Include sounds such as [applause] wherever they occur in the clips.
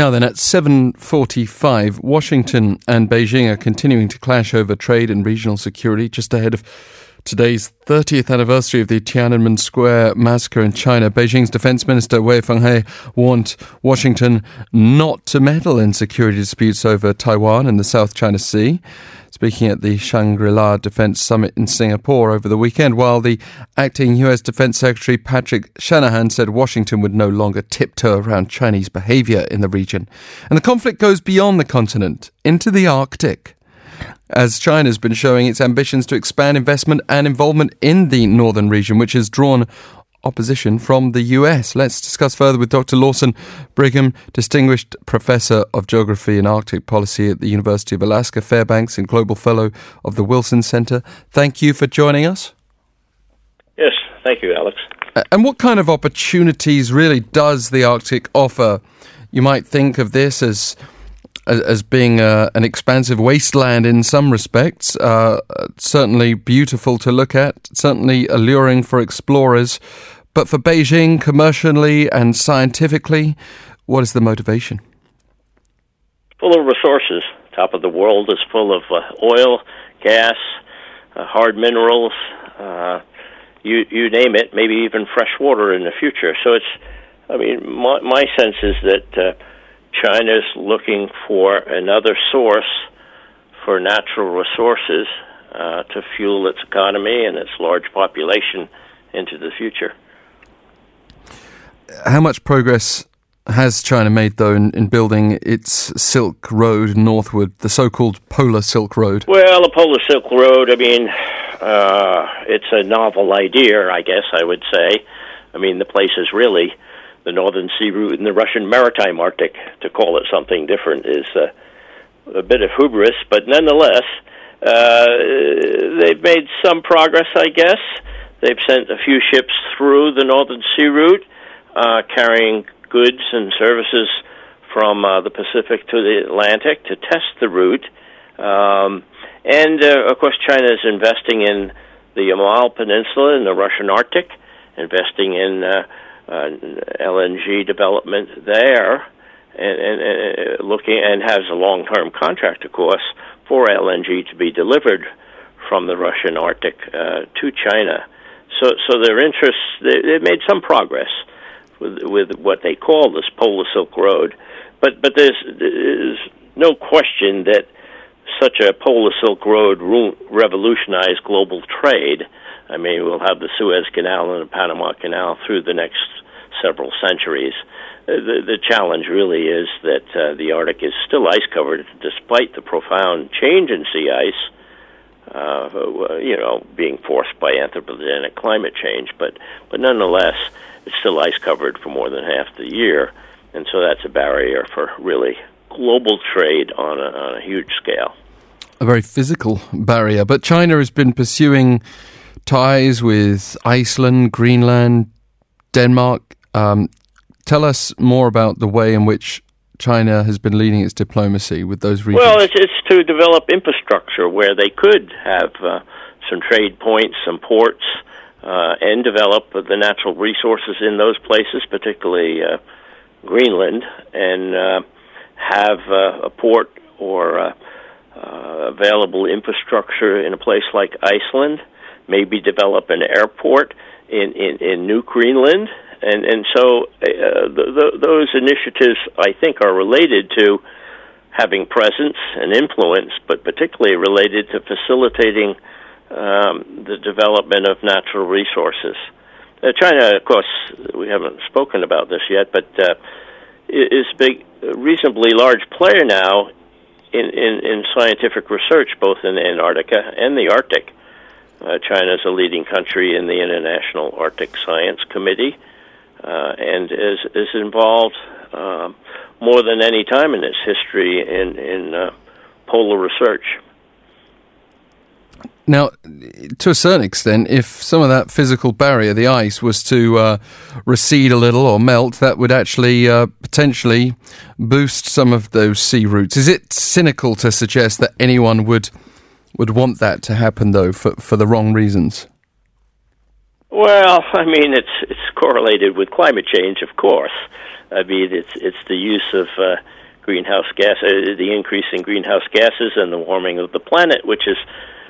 Now then, at 7.45, Washington and Beijing are continuing to clash over trade and regional security just ahead of today's 30th anniversary of the Tiananmen Square massacre in China. Beijing's defense minister Wei Fenghe warned Washington not to meddle in security disputes over Taiwan and the South China Sea speaking at the Shangri La Defense Summit in Singapore over the weekend, while the acting U.S. Defense Secretary Patrick Shanahan said Washington would no longer tiptoe around Chinese behavior in the region. And the conflict goes beyond the continent into the Arctic as China's been showing its ambitions to expand investment and involvement in the northern region, which has drawn opposition from the US. Let's discuss further with Dr. Lawson Brigham, Distinguished Professor of Geography and Arctic Policy at the University of Alaska Fairbanks and Global Fellow of the Wilson Center. Thank you for joining us. Yes, thank you, Alex. And what kind of opportunities really does the Arctic offer? You might think of this as as, being uh, an expansive wasteland in some respects, uh, certainly beautiful to look at, certainly alluring for explorers. But for Beijing, commercially and scientifically, what is the motivation? Full of resources. Top of the world is full of uh, oil, gas, uh, hard minerals, uh, you you name it. Maybe even fresh water in the future. So it's, I mean, my my sense is that uh, China's looking for another source for natural resources uh, to fuel its economy and its large population into the future. How much progress has China made, though, in, in, building its Silk Road northward, the so called Polar Silk Road? Well, the Polar Silk Road, I mean, uh, it's a novel idea, I guess I would say. I mean, the place is really the Northern Sea Route in the Russian Maritime Arctic. To call it something different is uh, a bit of hubris, but nonetheless, uh, they've made some progress, I guess. They've sent a few ships through the Northern Sea Route, uh, carrying goods and services from uh, the Pacific to the Atlantic to test the route. Um, and uh, of course, China is investing in the Yamal Peninsula in the Russian Arctic, investing in uh, uh, LNG development there, and, and, and looking and has a long-term contract, of course, for LNG to be delivered from the Russian Arctic uh, to China. So, so their interests they, they've made some progress with with what they call this Polar Silk Road, but but there's, there's no question that such a Polar Silk Road will revolutionize global trade. I mean, we'll have the Suez Canal and the Panama Canal through the next several centuries. Uh, the, the challenge really is that uh, the Arctic is still ice covered despite the profound change in sea ice, uh, you know, being forced by anthropogenic climate change. But, but nonetheless, it's still ice covered for more than half the year, and so that's a barrier for really global trade on a, on a huge scale. A very physical barrier, but China has been pursuing ties with Iceland, Greenland, Denmark, um, tell us more about the way in which China has been leading its diplomacy with those regions. Well, it's, it's to develop infrastructure where they could have uh, some trade points, some ports, uh, and develop the natural resources in those places, particularly uh, Greenland, and uh, have uh, a port or uh, available infrastructure in a place like Iceland. Maybe develop an airport in, in, in Nuuk Greenland and and so uh, those initiatives I think are related to having presence and influence, but particularly related to facilitating um, the development of natural resources. Uh, China, of course, we haven't spoken about this yet, but uh, is a big, reasonably large player now in, in, in scientific research, both in Antarctica and the Arctic. Uh, China is a leading country in the International Arctic Science Committee uh, and is is involved uh, more than any time in its history in in uh, polar research. Now, to a certain extent, if some of that physical barrier, the ice, was to uh, recede a little or melt, that would actually uh, potentially boost some of those sea routes. Is it cynical to suggest that anyone would would want that to happen, though, for, for the wrong reasons? Well, [laughs] I mean, it's it's correlated with climate change, of course. I mean, it's it's the use of uh, greenhouse gas, uh, the increase in greenhouse gases, and the warming of the planet, which is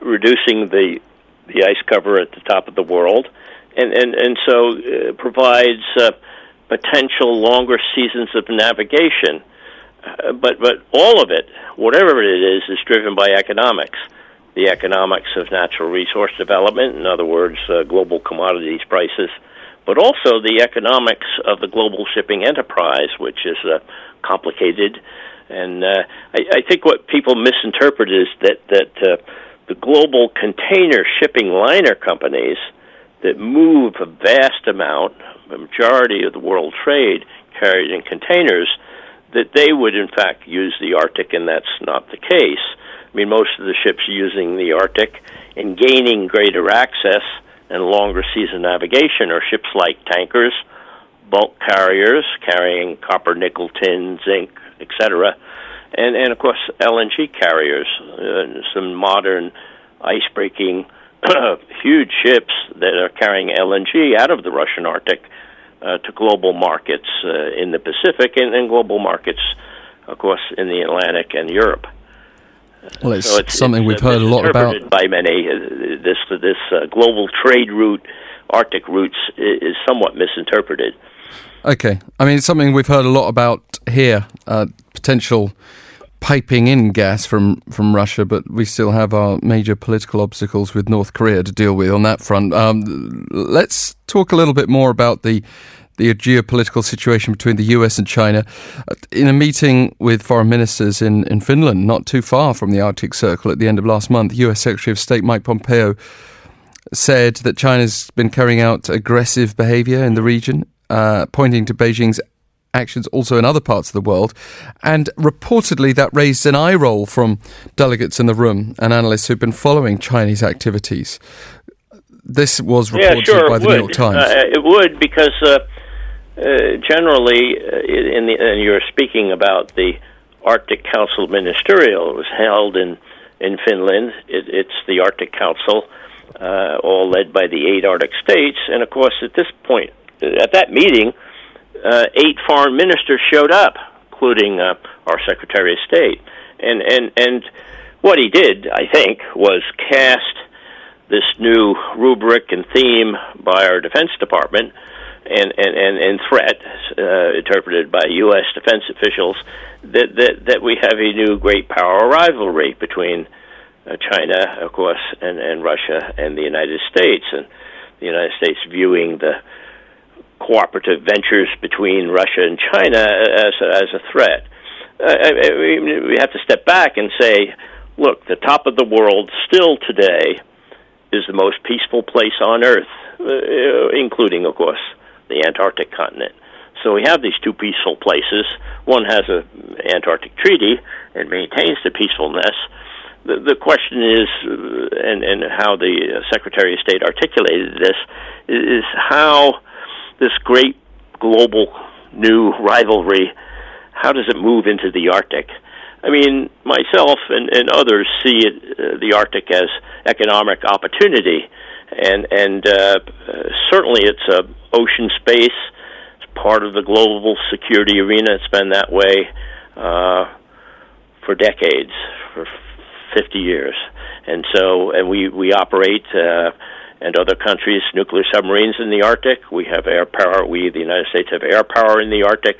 reducing the the ice cover at the top of the world, and and and so uh, provides uh, potential longer seasons of navigation. Uh, but but all of it, whatever it is, is driven by economics. The economics of natural resource development, in other words, uh, global commodities prices, but also the economics of the global shipping enterprise, which is uh, complicated. And uh, I, I think what people misinterpret is that that uh, the global container shipping liner companies that move a vast amount, the majority of the world trade carried in containers, that they would in fact use the Arctic, and that's not the case. I mean, most of the ships using the Arctic and gaining greater access and longer season navigation are ships like tankers, bulk carriers carrying copper, nickel, tin, zinc, etc., and and of course LNG carriers, uh, some modern ice-breaking [clears throat] huge ships that are carrying LNG out of the Russian Arctic uh, to global markets uh, in the Pacific and, and global markets, of course, in the Atlantic and Europe. Well, it's, so it's something it's, we've heard a lot about by many. Uh, this this uh, global trade route, Arctic routes, is somewhat misinterpreted. Okay, I mean it's something we've heard a lot about here. Uh, potential piping in gas from, from Russia, but we still have our major political obstacles with North Korea to deal with on that front. Um, let's talk a little bit more about the the geopolitical situation between the US and China. Uh, in a meeting with foreign ministers in, in Finland, not too far from the Arctic Circle at the end of last month, US Secretary of State Mike Pompeo said that China's been carrying out aggressive behavior in the region, uh, pointing to Beijing's actions also in other parts of the world. And reportedly, that raised an eye roll from delegates in the room and analysts who've been following Chinese activities. This was reported yeah, sure, by the would. New York Times. Uh, it would because uh, uh, generally, uh, in the, and you're speaking about the Arctic Council Ministerial. It was held in in Finland. It, it's the Arctic Council, uh, all led by the eight Arctic states. And of course, at this point, at that meeting, uh, eight foreign ministers showed up, including our Secretary of State. And and and what he did, I think, was cast this new rubric and theme by our Defense Department and and and, and threat uh, interpreted by U.S. defense officials that that that we have a new great power rivalry between uh, China, of course, and and Russia and the United States, and the United States viewing the cooperative ventures between Russia and China as a, as a threat. Uh, I, I mean, we have to step back and say, look, the top of the world still today is the most peaceful place on earth, uh, including, of course, the Antarctic continent. So we have these two peaceful places. One has a Antarctic treaty and maintains the peacefulness. The, the question is, uh, and, and how the Secretary of State articulated this, is how this great global new rivalry, how does it move into the Arctic? I mean, myself and, and others see it, uh, the Arctic as economic opportunity, and and uh, certainly it's a ocean space. It's part of the global security arena. It's been that way uh, for decades, for 50 years, and so and we we operate. Uh, and other countries nuclear submarines in the Arctic. We have air power. We, the United States, have air power in the Arctic.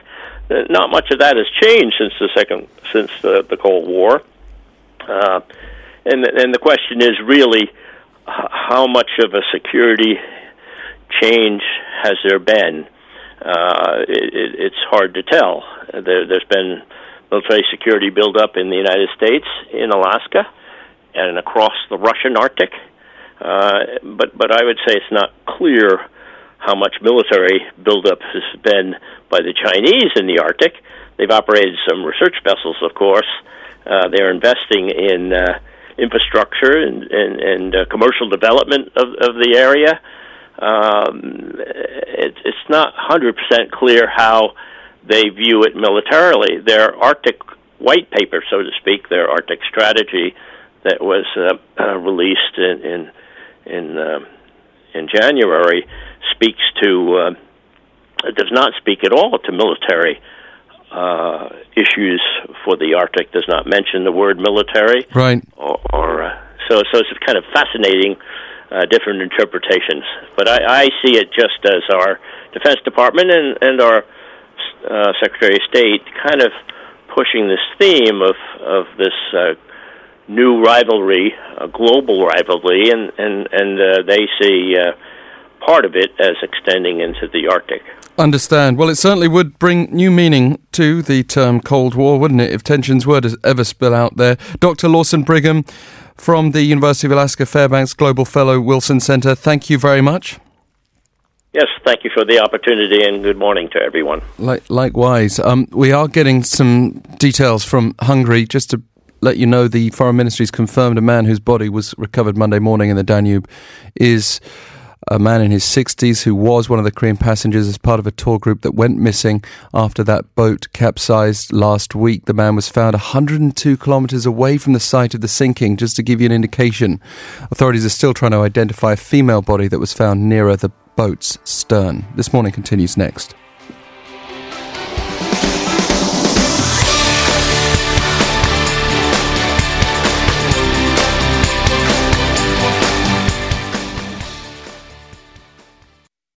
Not much of that has changed since the second since the, the Cold War. Uh, and and the question is really how much of a security change has there been? Uh, it, it, it's hard to tell. There, there's been military security buildup in the United States, in Alaska, and across the Russian Arctic. Uh, but but I would say it's not clear how much military buildup has been by the Chinese in the Arctic. They've operated some research vessels, of course. Uh, they're investing in uh, infrastructure and, and, and uh, commercial development of, of the area. Um, it, it's not 100% clear how they view it militarily. Their Arctic white paper, so to speak, their Arctic strategy that was uh, uh, released in, in in uh, in January speaks to uh, does not speak at all to military uh, issues for the Arctic. Does not mention the word military. Right. Or, or uh, so so it's kind of fascinating. Uh, different interpretations, but I, I see it just as our Defense Department and, and our uh, Secretary of State kind of pushing this theme of of this uh, new rivalry, a global rivalry, and and and uh, they see uh, part of it as extending into the Arctic. Understand. Well, it certainly would bring new meaning to the term Cold War, wouldn't it, if tensions were to ever spill out there? Dr. Lawson Brigham from the University of Alaska Fairbanks Global Fellow Wilson Center, thank you very much. Yes, thank you for the opportunity and good morning to everyone. Like, likewise. Um, we are getting some details from Hungary. Just to let you know, the Foreign Ministry's confirmed a man whose body was recovered Monday morning in the Danube is a man in his 60s who was one of the Korean passengers as part of a tour group that went missing after that boat capsized last week. The man was found 102 kilometers away from the site of the sinking, just to give you an indication. Authorities are still trying to identify a female body that was found nearer the boat's stern. This morning continues next.